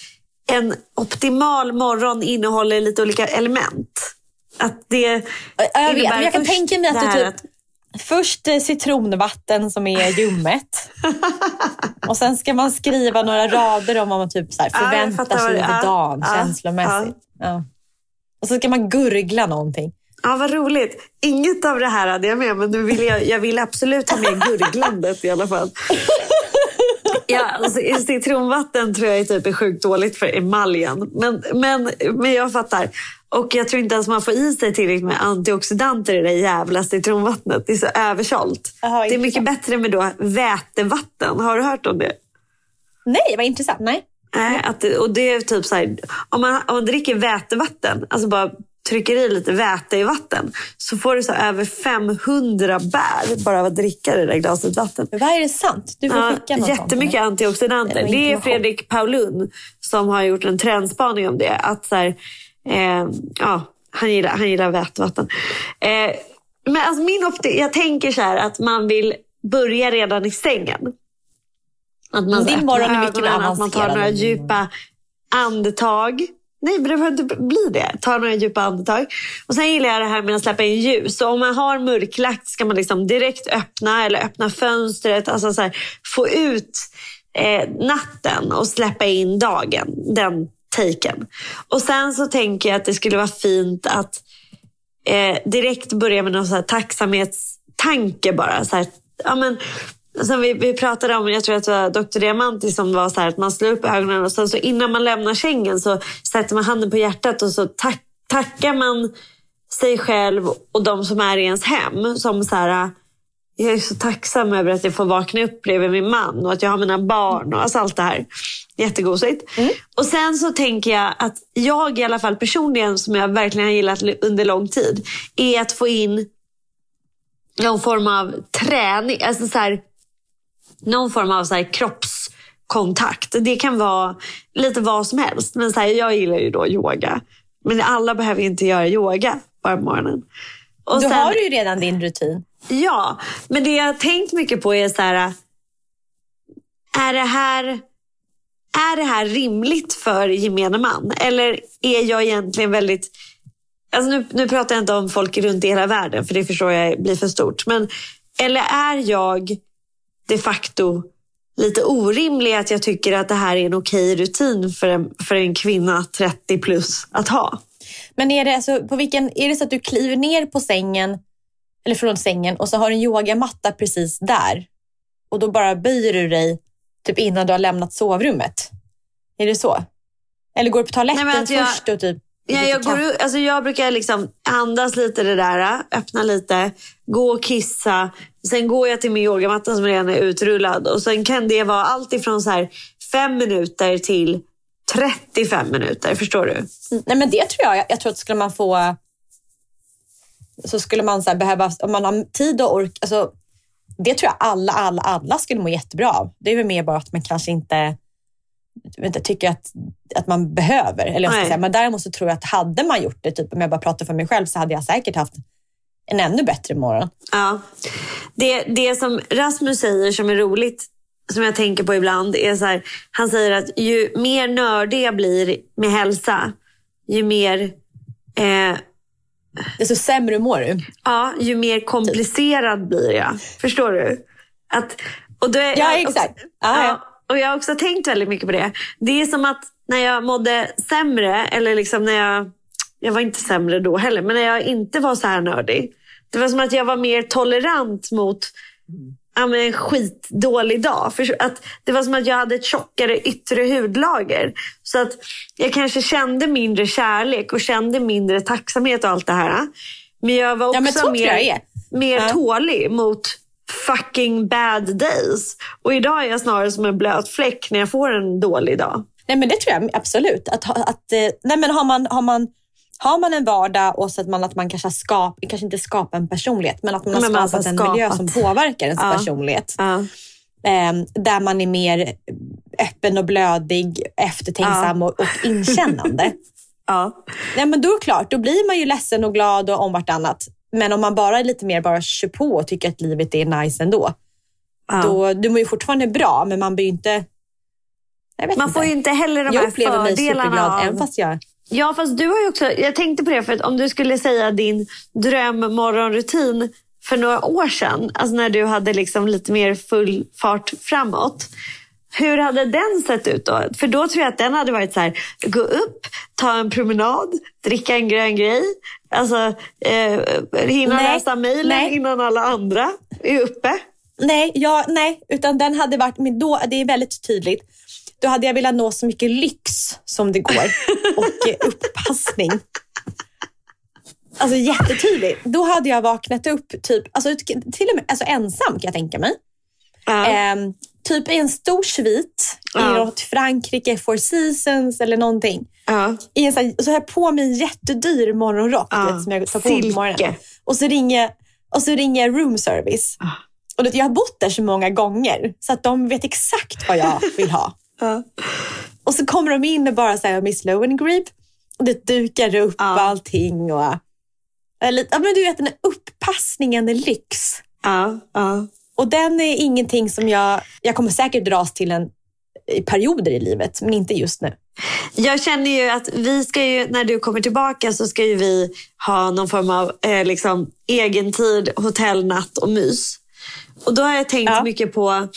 en optimal morgon innehåller lite olika element. Att det Jag vet, men jag kan först tänka mig att här typ, först eh, citronvatten som är ljummet. *laughs* och sen ska man skriva några rader om vad man typ så här Ja, förväntar vad sig under ja, dagen ja, känslomässigt. Ja. Och så ska man gurgla någonting. Ja, vad roligt. Inget av det här hade jag med, men nu vill jag, jag vill absolut ha med gurglandet i alla fall. *laughs* Ja, alltså, citronvatten tror jag är typ är sjukt dåligt för emaljen. Men, men, men jag fattar. Och jag tror inte ens man får i sig tillräckligt med antioxidanter i det jävla citronvattnet. Det är så översålt. Det är mycket bättre med då vätevatten. Har du hört om det? Nej, vad intressant. Nej. Nej, att och det är typ så här, om man, om man dricker vätevatten, alltså bara trycker i lite väte i vatten, så får du så över 500 bär bara av att dricka det där glaset vatten. Vad är det sant? Du får Ja, skicka något sånt. jättemycket antioxidanter. Eller Det är. Fredrik Paulun som har gjort en trendspaning om det. Att så här, eh, ja, han, gillar, han gillar vätvatten. Eh, men alltså min opti- jag tänker så här att man vill börja redan i sängen. Att man Din morgon är mycket ögonen, Att man tar några djupa andetag. Nej, men det behöver inte bli det. Ta några djupa andetag. Och Sen gillar jag det här med att släppa in ljus. Så om man har mörklagt ska man liksom direkt öppna eller öppna fönstret. Alltså så här, få ut eh, natten och släppa in dagen. Den taken. Och sen så tänker jag att det skulle vara fint att eh, direkt börja med någon så här tacksamhetstanke bara. Så här, ja, men, som vi, vi pratade om, jag tror att det var Dr. Diamanti som var så här att man slår upp ögonen och sen så innan man lämnar sängen så sätter man handen på hjärtat och så tack, tackar man sig själv och de som är i ens hem. Som så här, jag är så tacksam över att jag får vakna upp bredvid min man och att jag har mina barn och alltså allt det här. Jättegosigt. Och sen så tänker jag att jag i alla fall personligen, som jag verkligen har gillat under lång tid, är att få in någon form av träning. Alltså så här, någon form av så här kroppskontakt. Det kan vara lite vad som helst. Men så här, jag gillar ju då yoga. Men alla behöver inte göra yoga bara på morgonen. Och Då sen- har du ju redan din rutin. Ja, men det jag har tänkt mycket på är så här. Är det här, är det här rimligt för gemene man? Eller är jag egentligen väldigt... Alltså nu, nu pratar jag inte om folk runt i hela världen, för det förstår jag blir för stort. Men, eller är jag de facto lite orimlig att jag tycker att det här är en okej rutin för en, för en kvinna 30 plus att ha? Men är det, alltså, på vilken, är det så att du kliver ner på sängen, eller från sängen och så har du en yogamatta precis där och då bara böjer du dig typ innan du har lämnat sovrummet? Är det så? Eller går du på toaletten Nej, jag- först och typ Ja, jag, går, alltså jag brukar liksom andas lite det där, öppna lite, gå och kissa. Sen går jag till min yogamatta som redan är utrullad. Och Sen kan det vara allt ifrån så här fem minuter till 35 minuter. Förstår du? Mm, Nej, men det tror jag. Jag, tror att skulle man få... Så skulle man så här behöva... Om man har tid och ork... Alltså, det tror jag alla, alla, alla skulle må jättebra av. Det är väl mer bara att man kanske inte, inte tycker att, att man behöver. Eller jag säga. Men däremot så tror jag att hade man gjort det, typ, om jag bara pratar för mig själv, så hade jag säkert haft en ännu bättre morgon. Ja. Det, det som Rasmus säger som är roligt, som jag tänker på ibland, är så här. Han säger att ju mer nördig jag blir med hälsa, ju mer eh, Desto sämre mår du. Ja, ju mer komplicerad blir jag. Förstår du? Att, och då är Ja, exakt. Också, ja, ja. Och jag har också tänkt väldigt mycket på det. Det är som att när jag mådde sämre, eller liksom när jag... Jag var inte sämre då heller, men när jag inte var så här nördig. Det var som att jag var mer tolerant mot ja, men en skitdålig dag. För att det var som att jag hade ett tjockare yttre hudlager. Så att jag kanske kände mindre kärlek och kände mindre tacksamhet och allt det här. Men jag var också Ja, mer, mer Ja. tålig mot fucking bad days. Och idag är jag snarare som en blöt fläck när jag får en dålig dag. Nej, men det tror jag absolut. Att, att, eh, nej, men har, man, har, man, har man en vardag och så att man, att man kanske har skap, kanske inte skapar en personlighet, men att man har Men man har skapat en skapat. miljö som påverkar ens Ja. personlighet. Ja. Eh, där man är mer öppen och blödig, eftertänksam och, och inkännande. *laughs* Ja. Nej, men då är det klart, då blir man ju ledsen och glad och om vartannat. Men om man bara är lite mer bara kör på och tycker att livet är nice ändå. Ja. Då, du mår ju fortfarande bra, men man blir ju inte... Jag Man inte. får ju inte heller de jag här upplever mig fördelarna superglad, av... även fast jag... Ja, fast du har ju också... Jag tänkte på det, för att om du skulle säga din drömmorgonrutin för några år sedan, alltså när du hade liksom lite mer full fart framåt. Hur hade den sett ut då? För då tror jag att den hade varit så här, gå upp, ta en promenad, dricka en grön grej, alltså eh, hinna Nej, läsa mejlen innan alla andra är uppe. Nej, ja, nej, utan den hade varit, men då, det är väldigt tydligt. Då hade jag velat nå så mycket lyx som det går *laughs* och eh, uppassning. Alltså jättetydligt. Då hade jag vaknat upp typ, alltså, till och med alltså, ensam kan jag tänka mig. Ja. Ehm, typ i en stor svit Ja. i något Frankrike, Four Seasons eller någonting. Ja. I en sån, så har jag på mig en jättedyr morgonrock Ja. vet, som jag tar på mig på Silke. morgonen. Och så ringer, och så ringer jag room service. Ah. Och vet, jag har bott där så många gånger så att de vet exakt vad jag *laughs* vill ha. Ja. Och så kommer de in och bara säger Miss Lowengrip. Och det dukar upp Ja. allting. Och, eller, ja, men du vet den här upppassningen är lyx. Ja. Ja. Och den är ingenting som jag... Jag kommer säkert dras till en i perioder i livet, men inte just nu. Jag känner ju att vi ska ju, när du kommer tillbaka så ska ju vi ha någon form av eh, liksom, egen tid, hotellnatt och mys. Och då har jag tänkt Ja. mycket på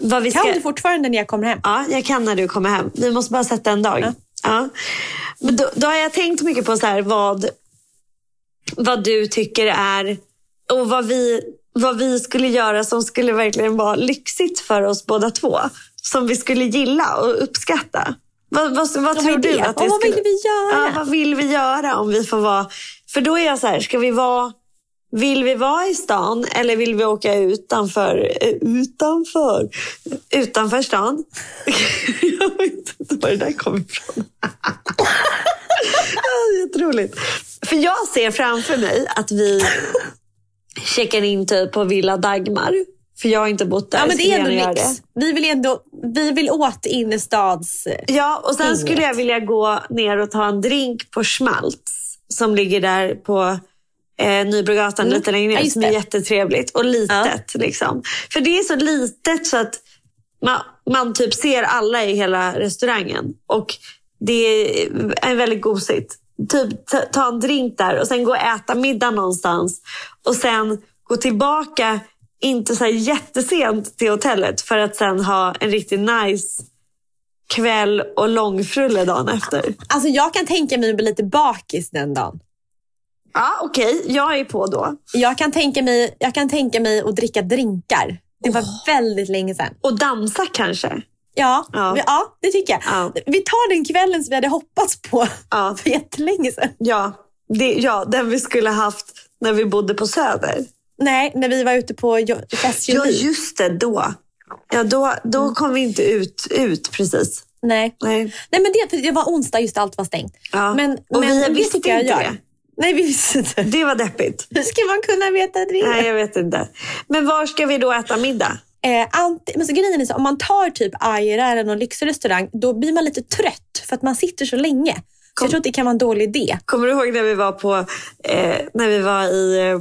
vad vi ska... Kan du fortfarande när jag kommer hem? Ja, jag kan när du kommer hem. Vi måste bara sätta en dag. Ja. Men då, då har jag tänkt mycket på så här, vad, vad du tycker är och vad vi, vad vi skulle göra som skulle verkligen vara lyxigt för oss båda två. Som vi skulle gilla och uppskatta. Vad, vad, vad tror är du det? att det Och vad skulle... vill vi göra? Ja, vad vill vi göra om vi får vara... För då är jag så här, ska vi vara Vill vi vara i stan eller vill vi åka utanför? eh, Utanför? Utanför stan? *laughs* Jag vet inte var det där kommer ifrån. *laughs* Ja, Jätteroligt. För jag ser framför mig att vi checkar in typ på Villa Dagmar. För jag har inte bott där. Ja, men det är ändå mix. Vi vill, ändå, vi vill åt innerstads... Ja, och sen Inget. skulle jag vilja gå ner och ta en drink på Schmaltz som ligger där på eh, Nybrogatan lite längre Mm. Ja, ner just som är jättetrevligt och litet. Liksom. För det är så litet så att man, man typ ser alla i hela restaurangen. Och det är väldigt gosigt. Typ ta, en drink där och sen gå och äta middag någonstans. Och sen gå tillbaka, inte så jättesent till hotellet för att sen ha en riktigt nice kväll och långfrulle dagen efter. Alltså jag kan tänka mig att bli lite bakis den dagen. Ja, okej. Jag är på då. Jag kan tänka mig, jag kan tänka mig att dricka drinkar. Det var väldigt länge sedan. Och dansa kanske. Ja, Ja. ja. det tycker jag. Ja. Vi tar den kvällen som vi hade hoppats på *laughs* Ja. för jättelänge sedan. Ja, det, ja, den vi skulle haft när vi bodde på Söder. Nej, när vi var ute på jo- fest Ja, 29. just det. Då. Ja, då, då Mm. kom vi inte ut, ut precis. Nej. Nej. Nej, men det, det var onsdag, just allt var stängt. Ja. Men, Och men vi visste jag inte gör. det. Nej, vi visste inte. Det var deppigt. Hur ska man kunna veta det? Nej, jag vet inte. Men var ska vi då äta middag? Eh, anti, men så grejen är så, om man tar typ Aira eller någon lyxig restaurang, då blir man lite trött för att man sitter så länge. Så jag tror att det kan vara en dålig idé. Kommer du ihåg när vi var på, eh, när vi var i, eh,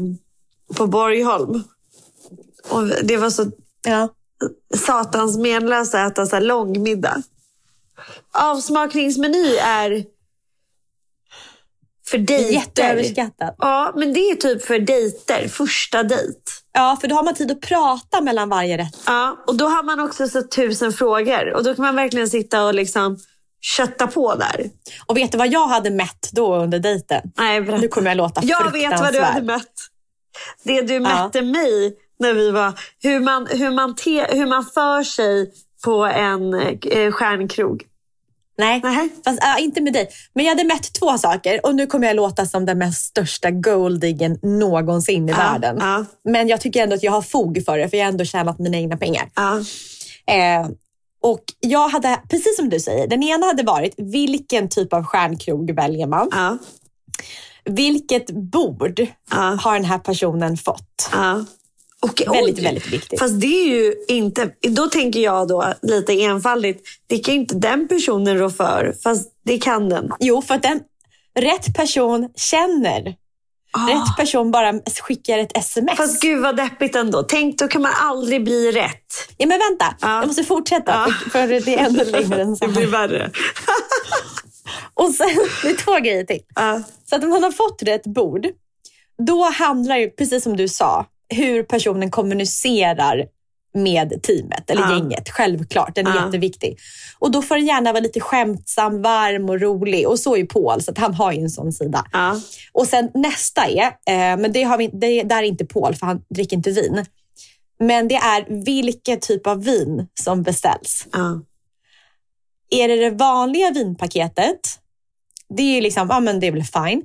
på Borgholm? Och det var så Ja. satans menlöst att äta så här lång middag. Avsmakningsmeny är för dejter. Jätteöverskattat. Ja, men det är typ för dejter. Första dejt. Ja, för då har man tid att prata mellan varje rätt. Ja, och då har man också så tusen frågor. Och då kan man verkligen sitta och liksom kötta på där. Och vet du vad jag hade mätt då under dejten? Nej, berätta. Nu kommer jag låta Jag vet vad du hade mött. Det du mätte mig när vi var... Hur man, hur man, te, hur man för sig på en eh, stjärnkrog. Nej, Nej. Fast, ja, inte med dig. Men jag hade mätt två saker och nu kommer jag låta som den mest största golddiggen någonsin i världen. ja. Men jag tycker ändå att jag har fog för det, för jag har ändå tjänat mina egna pengar. Ja. Eh, och jag hade, precis som du säger, den ena hade varit vilken typ av stjärnkrog väljer man? Ja. Vilket bord Ja. har den här personen fått? Och, Väldigt, oj. väldigt viktigt. Fast det är ju inte... Då tänker jag då lite enfaldigt. Det kan ju inte den personen rå för. Fast det kan den. Jo, för att den rätt person känner. Rätt person bara skickar ett sms. Ah. Fast gud vad deppigt ändå. Tänk, då kan man aldrig bli rätt. Ja, men vänta, Ja. jag måste fortsätta Ja. för, för det är ännu längre än så *laughs* Det blir här. värre. *laughs* Och sen, det är två grejer till. Så att om man har fått rätt bord, då handlar det, precis som du sa, hur personen kommunicerar med teamet eller Ja. gänget. Självklart, den är Ja. jätteviktig. Och då får den gärna vara lite skämtsam, varm och rolig. Och så är Paul, så att han har ju en sån sida. Ja. Och sen nästa är, eh, men det, har vi, det där är inte Paul för han dricker inte vin. Men det är vilken typ av vin som beställs. Är det det vanliga vinpaketet, det är ju liksom, ja men det är väl fine.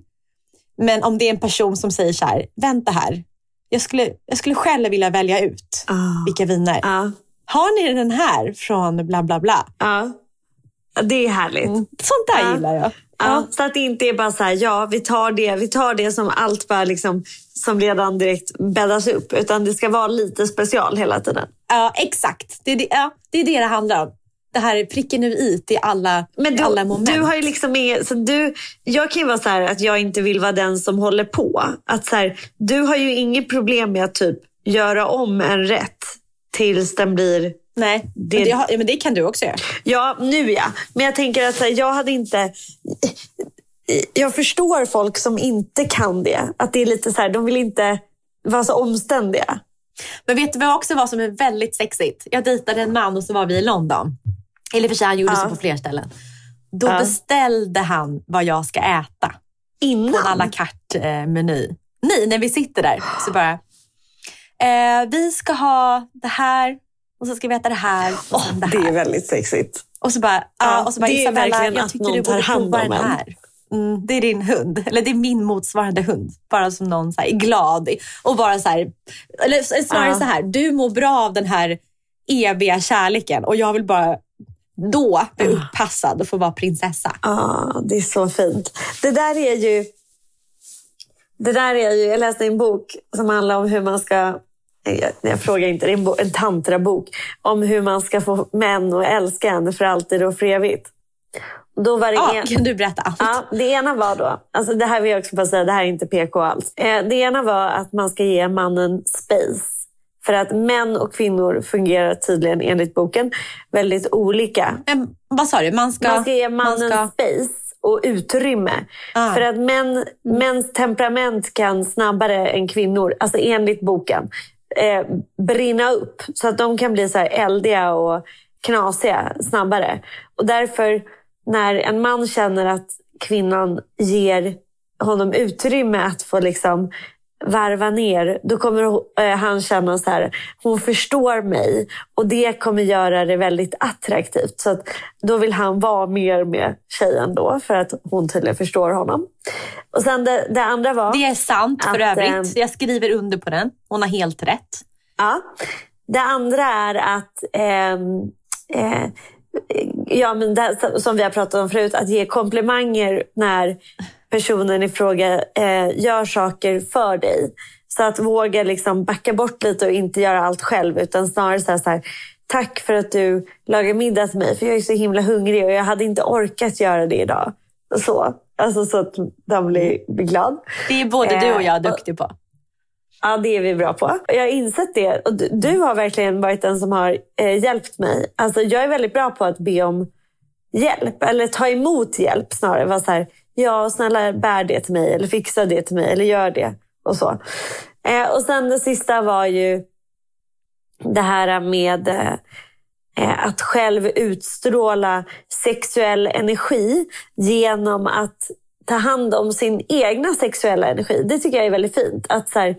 Men om det är en person som säger så här, vänta här, jag skulle, jag skulle själv vilja välja ut Ah. vilka viner. Ja. Har ni den här från bla bla bla? Ja. Det är härligt. Sånt där Ja. gillar jag. Ja, så att det inte är bara så här, ja vi tar det, vi tar det som allt bara liksom, som redan direkt bäddas upp. Utan det ska vara lite special hela tiden. Ja, exakt. Det är det, ja, det är det det handlar om. Det här är pricken över i till alla, Men du, alla moment. du har ju liksom inget, så du, jag kan ju vara så här att jag inte vill vara den som håller på. Att så här, du har ju inget problem med att typ göra om en rätt tills den blir Nej, Det- Men, det, har- ja, men det kan du också göra. Ja, nu ja. Men jag tänker att här, jag hade inte... Jag förstår folk som inte kan det. Att det är lite så här, de vill inte vara så omständiga. Men vet du vad också var som är väldigt sexigt? Jag dejtade en man och så var vi i London. Eller för sig, han gjorde Ja. så på fler ställen. Då Ja. beställde han vad jag ska äta på en Innan. à la carte-meny. Nej, när vi sitter där så bara, eh, vi ska ha det här och så ska vi äta det här och sen det Det här. är väldigt sexigt. Och så bara, ja, och så bara det är Isabella, verkligen jag att tycker någon du borde prova den en. här. mm, det är din hund. Eller det är min motsvarande hund. Bara som någon så här, är glad och bara så här, eller snarare Ja. så här, du mår bra av den här eviga kärleken och jag vill bara då bli uppassad och få vara prinsessa. Ja, det är så fint. Det där är ju... Det där är ju... Jag läste en bok som handlar om hur man ska... Jag, jag frågar inte, det är en, bo, en tantrabok. Om hur man ska få män att älska en för alltid och för evigt. Då var det Ja, en- kan du berätta allt? Ja, det ena var då, alltså det här vill jag också bara säga, det här är inte PK alls. Eh, det ena var att man ska ge mannen space. För att män och kvinnor fungerar tydligen enligt boken väldigt olika. Men, vad sa du? Man ska, Man ska ge mannen man ska- space och utrymme. Ah. För att män, mäns temperament kan snabbare än kvinnor, alltså enligt boken, eh, brinna upp. Så att de kan bli så här eldiga och knasiga snabbare. Och därför, när en man känner att kvinnan ger honom utrymme att få liksom varva ner, då kommer eh, han känna så här, hon förstår mig och det kommer göra det väldigt attraktivt. Så att då vill han vara mer med tjejen då för att hon tydligen förstår honom. Och sen det, det andra var... Det är sant för Att, övrigt. eh, Jag skriver under på den. Hon har helt rätt. Ja. Det andra är att, ehm, eh, ja, men det, som vi har pratat om förut, att ge komplimanger när personen i fråga eh, gör saker för dig. Så att våga liksom backa bort lite och inte göra allt själv utan snarare säga så här, tack för att du lagar middag till mig för jag är så himla hungrig och jag hade inte orkat göra det idag. Så, alltså så att de blir, glad. Det är både du och jag Eh, duktig på. Ja, det är vi bra på. Jag har insett det. Och du, du har verkligen varit den som har eh, hjälpt mig. Alltså, jag är väldigt bra på att be om hjälp. Eller ta emot hjälp snarare. Vara så här, ja, snälla bär det till mig. Eller fixa det till mig. Eller gör det. Och så. Eh, och sen det sista var ju det här med eh, eh att själv utstråla sexuell energi genom att ta hand om sin egna sexuella energi. Det tycker jag är väldigt fint. Att så här,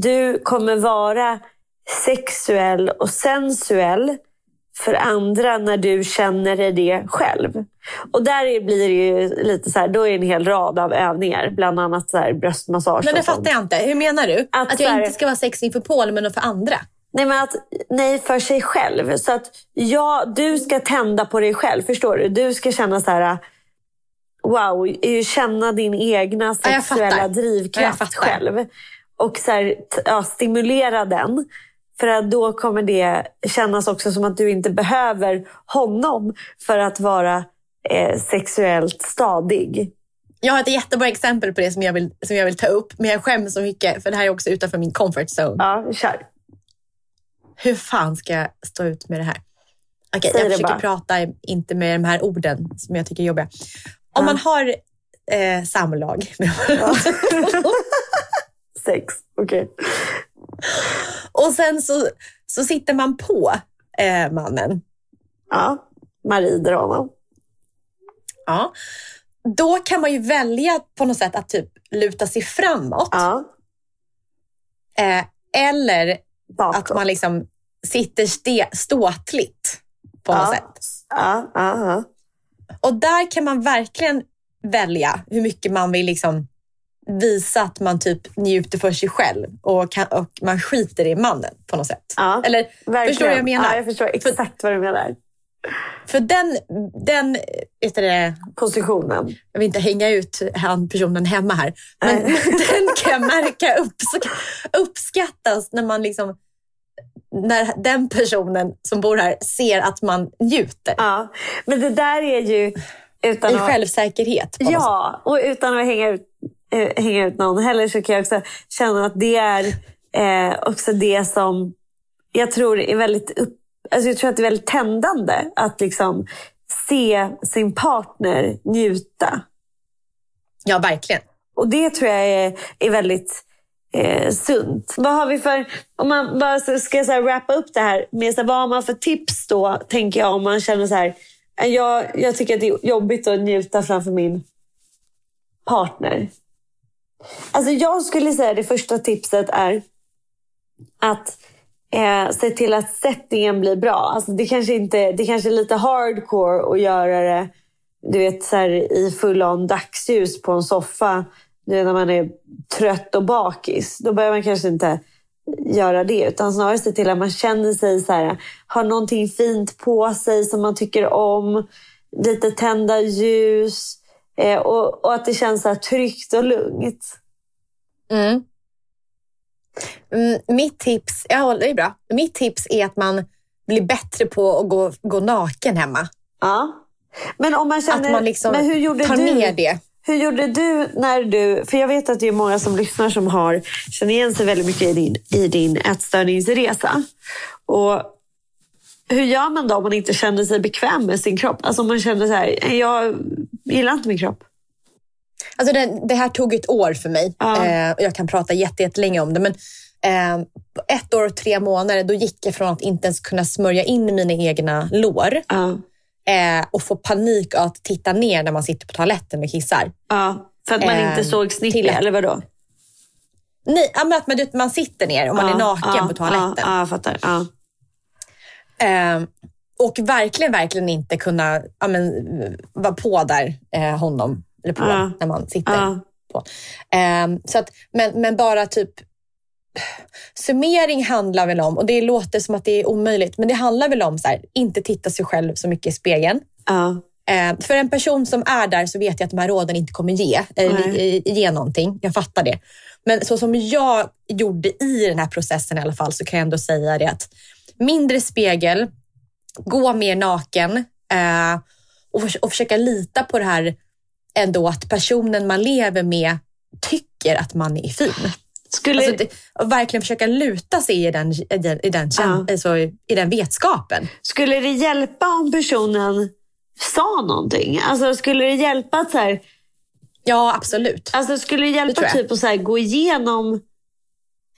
du kommer vara sexuell och sensuell för andra när du känner dig det själv. Och där blir det ju lite så här, då är det en hel rad av övningar. Bland annat så här bröstmassage Men det fattar jag inte. Hur menar du? Att Att, så här- jag inte ska vara sexig för Paul, men för andra? Nej, men att, nej, för sig själv. Så att ja, du ska tända på dig själv. Förstår du? Du ska känna så här... Wow, känna din egna Ja, jag sexuella. Ja, jag drivkraft fattar. själv. Och så här, ja, stimulera den. För att då kommer det kännas också som att du inte behöver honom för att vara eh, sexuellt stadig. Jag har ett jättebra exempel på det som jag, vill, som jag vill ta upp, men jag skäms så mycket för det här är också utanför min comfort zone. Ja, kör. Hur fan ska jag stå ut med det här? Okej, Säg jag försöker bara. prata inte med de här orden som jag tycker är jobbiga. Om man har eh, samlag med *laughs* *laughs* Sex, okej. och sen så, så sitter man på eh, mannen. Ja, man rider honom. Ja. Då kan man ju välja på något sätt att typ luta sig framåt. Ja, Eh, eller bakåt. att man liksom sitter ste, ståtligt på något ja. sätt. Ja, ja. Och där kan man verkligen välja hur mycket man vill liksom visa att man typ njuter för sig själv och, kan, och man skiter i mannen på något sätt. Ja, Eller Verkligen. förstår du vad jag menar? Ja, jag förstår exakt vad du menar. För den, den vet det, Positionen. jag vill inte hänga ut han personen hemma här, men Nej. *laughs* den kan jag *laughs* märka upp, uppskattas när man liksom när den personen som bor här ser att man njuter. Ja, men det där är ju utan I att... självsäkerhet. Ja, och utan att hänga ut, hänga ut någon heller så kan jag också känna att det är eh, också det som jag tror är väldigt upp, alltså jag tror att det är väldigt tändande att liksom se sin partner njuta. ja, verkligen. Och det tror jag är, är väldigt eh, sunt. Vad har vi för, om man bara ska så här wrappa upp det här med så här, vad har man för tips då, tänker jag, om man känner så här, "Eh, jag, jag tycker att det är jobbigt att njuta framför min partner. Alltså jag skulle säga det första tipset är att eh, se till att settingen blir bra. Alltså det, kanske inte, det kanske är lite hardcore att göra det du vet, så här, i full on dagsljus på en soffa du vet, när man är trött och bakis. Då behöver man kanske inte göra det. Utan snarare se till att man känner sig så här, har någonting fint på sig som man tycker om. Lite tända ljus. Eh, och, och, att det känns så här tryggt och lugnt. Mm. Mm, mitt tips, ja, det är bra. Mitt tips är att man blir bättre på att gå, gå naken hemma. Ja. Men om man känner... Att man liksom men hur gjorde tar du? ner det. Hur gjorde du när du... För jag vet att det är många som lyssnar som har, känner igen sig väldigt mycket i din, i din ätstörningsresa. Och hur gör man då om man inte känner sig bekväm med sin kropp? Alltså om man känner så här, jag gillar inte min kropp. Alltså det, det här tog ett år för mig. Ja. Eh, jag kan prata jättelänge om det. Men eh, ett år och tre månader, då gick jag från att inte ens kunna smörja in mina egna lår Ja. eh, och få panik av att titta ner när man sitter på toaletten och kissar. Ja, för att man inte såg snippig, till- eller vadå? Nej, men att man, sitter ner och man är naken på toaletten. Ja, jag fattar. Eh, och verkligen, verkligen inte kunna ja, men, vara på där eh, honom, eller på, Ja. när man sitter Ja. på. Eh, så att, men, men bara typ Summering handlar väl om, och det låter som att det är omöjligt, men det handlar väl om så här, inte titta sig själv så mycket i spegeln. Ja. Eh, för en person som är där så vet jag att de här råden inte kommer ge, eh, ge någonting. Jag fattar det. Men så som jag gjorde i den här processen i alla fall så kan jag ändå säga det att mindre spegel, gå mer naken eh, och, och försöka lita på det här ändå att personen man lever med tycker att man är fin. Skulle, Alltså, det, och verkligen försöka luta sig i den, i den, i den, Ja. alltså, i den vetskapen. skulle det hjälpa om personen sa någonting? Alltså skulle det hjälpa att så här, Ja, absolut. alltså skulle det Det hjälpa jag. typ att så här, gå igenom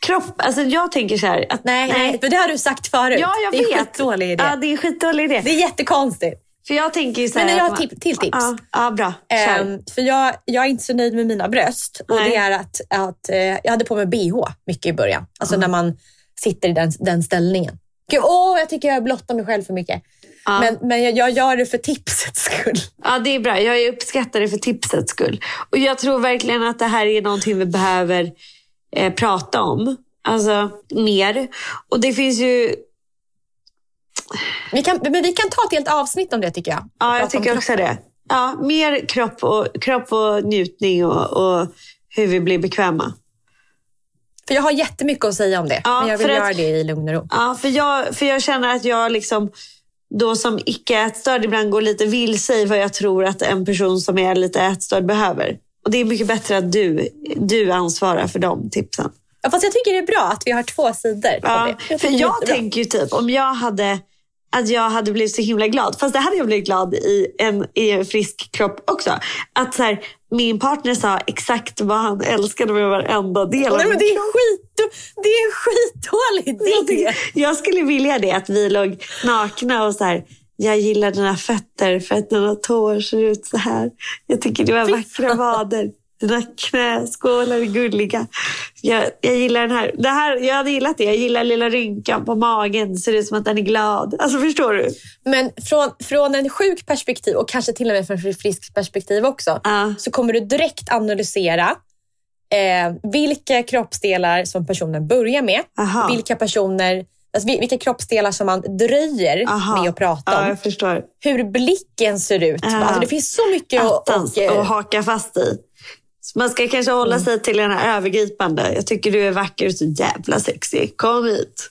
kropp? Alltså jag tänker så här att Nej, nej, för det har du sagt förut. Ja, jag det är vet. skitdålig idé. Ja, det är skitdålig idé. Det är jättekonstigt. För jag tänker ju så här Men jag har tip- till tips. Ja, ja bra. Ehm, för jag, jag är inte så nöjd med mina bröst. Och Nej. det är att, att eh, jag hade på mig bh mycket i början. Alltså när man sitter i den, den ställningen. Gud, åh, jag tycker jag blottar mig själv för mycket. Ja. Men, men jag, jag gör det för tipsets skull. Ja, det är bra. Jag uppskattar det för tipsets skull. Och jag tror verkligen att det här är någonting vi behöver eh, prata om. Alltså mer. Och det finns ju... Vi kan, men vi kan ta ett helt avsnitt om det tycker jag. Ja, jag tycker också det. Ja, mer kropp och, kropp och njutning och, och hur vi blir bekväma. För jag har jättemycket att säga om det. Ja, men jag vill att- göra det i lugn och ro. Ja, för jag, för jag känner att jag liksom då som icke-ätstörd ibland går lite vilse i vad jag tror att en person som är lite ätstörd behöver. Och det är mycket bättre att du, du ansvarar för de tipsen. Ja, fast jag tycker det är bra att vi har två sidor Ja, det. för jag tänker ju typ om jag hade att jag hade blivit så himla glad. Fast det hade jag blivit glad i en, i en frisk kropp också. Att så här, min partner sa exakt vad han älskade med varenda del Nej, men det, är skit, det är en skitdålig Jag, idé. tycker, jag skulle vilja det, att vi låg nakna och så här. Jag gillar dina fötter för att dina tår ser ut så här. Jag tycker du har Fy vackra vader. Dina knäskålar är gulliga. Jag, jag gillar den här. Det här. Jag hade gillat det. Jag gillar lilla rynkan på magen. Ser ut som att den är glad. Alltså förstår du? Men från, från en sjuk perspektiv och kanske till och med från ett friskt perspektiv också Ja. så kommer du direkt analysera eh, vilka kroppsdelar som personen börjar med. Aha. Vilka personer, alltså vil- vilka kroppsdelar som man dröjer Aha. med att prata Ja, om. förstår. Hur blicken ser ut. Ja. Alltså, det finns så mycket att... Och, och haka fast i. Så man ska kanske hålla sig till den här övergripande. Jag tycker du är vacker och så jävla sexig. Kom hit.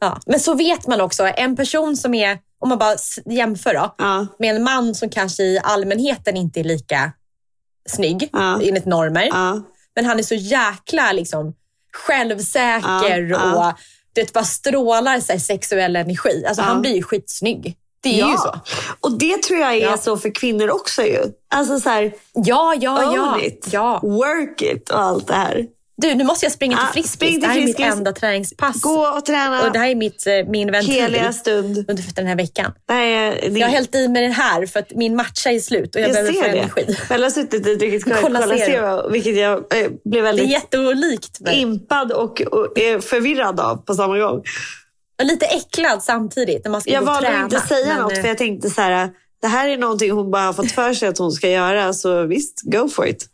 Ja, men så vet man också, en person som är, om man bara jämför då, Ja. med en man som kanske i allmänheten inte är lika snygg Ja. enligt normer. Ja. Men han är så jäkla liksom, självsäker Ja, ja. och det bara strålar så här, sexuell energi. Alltså, Ja. Han blir ju skitsnygg. Det är ju så. Och det tror jag är Ja. så för kvinnor också ju. Alltså så här, Ja, ja, ja. it, ja. work it och allt det här. Du, nu måste jag springa till Ja, Friskis. spring till Det här är mitt enda träningspass. Gå och träna Och det här är mitt, eh, min ventil heliga stund. under den här veckan. Är, det, Jag har hällt i mig den här för att min matcha är slut och jag, jag behöver få energi. Bella har suttit och druckit Cola, Zero. Vilket jag eh, blev Det är väldigt jätteolikt mig. impad och, och är förvirrad av på samma gång. Och lite äcklad samtidigt när man ska Jag gå och valde träna. att inte säga Men, något eh, för jag tänkte så här, det här är någonting hon bara har fått för sig att hon ska göra. Så visst, go for it.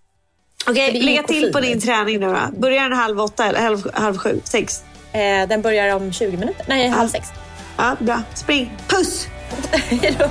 Okej, okay, lägga till på din träning nu då. Börjar den halv åtta eller halv, halv sju? Sex? Eh, den börjar om 20 minuter. Nej, halv sex. Ja, bra. Spring. Puss! *laughs* Hejdå.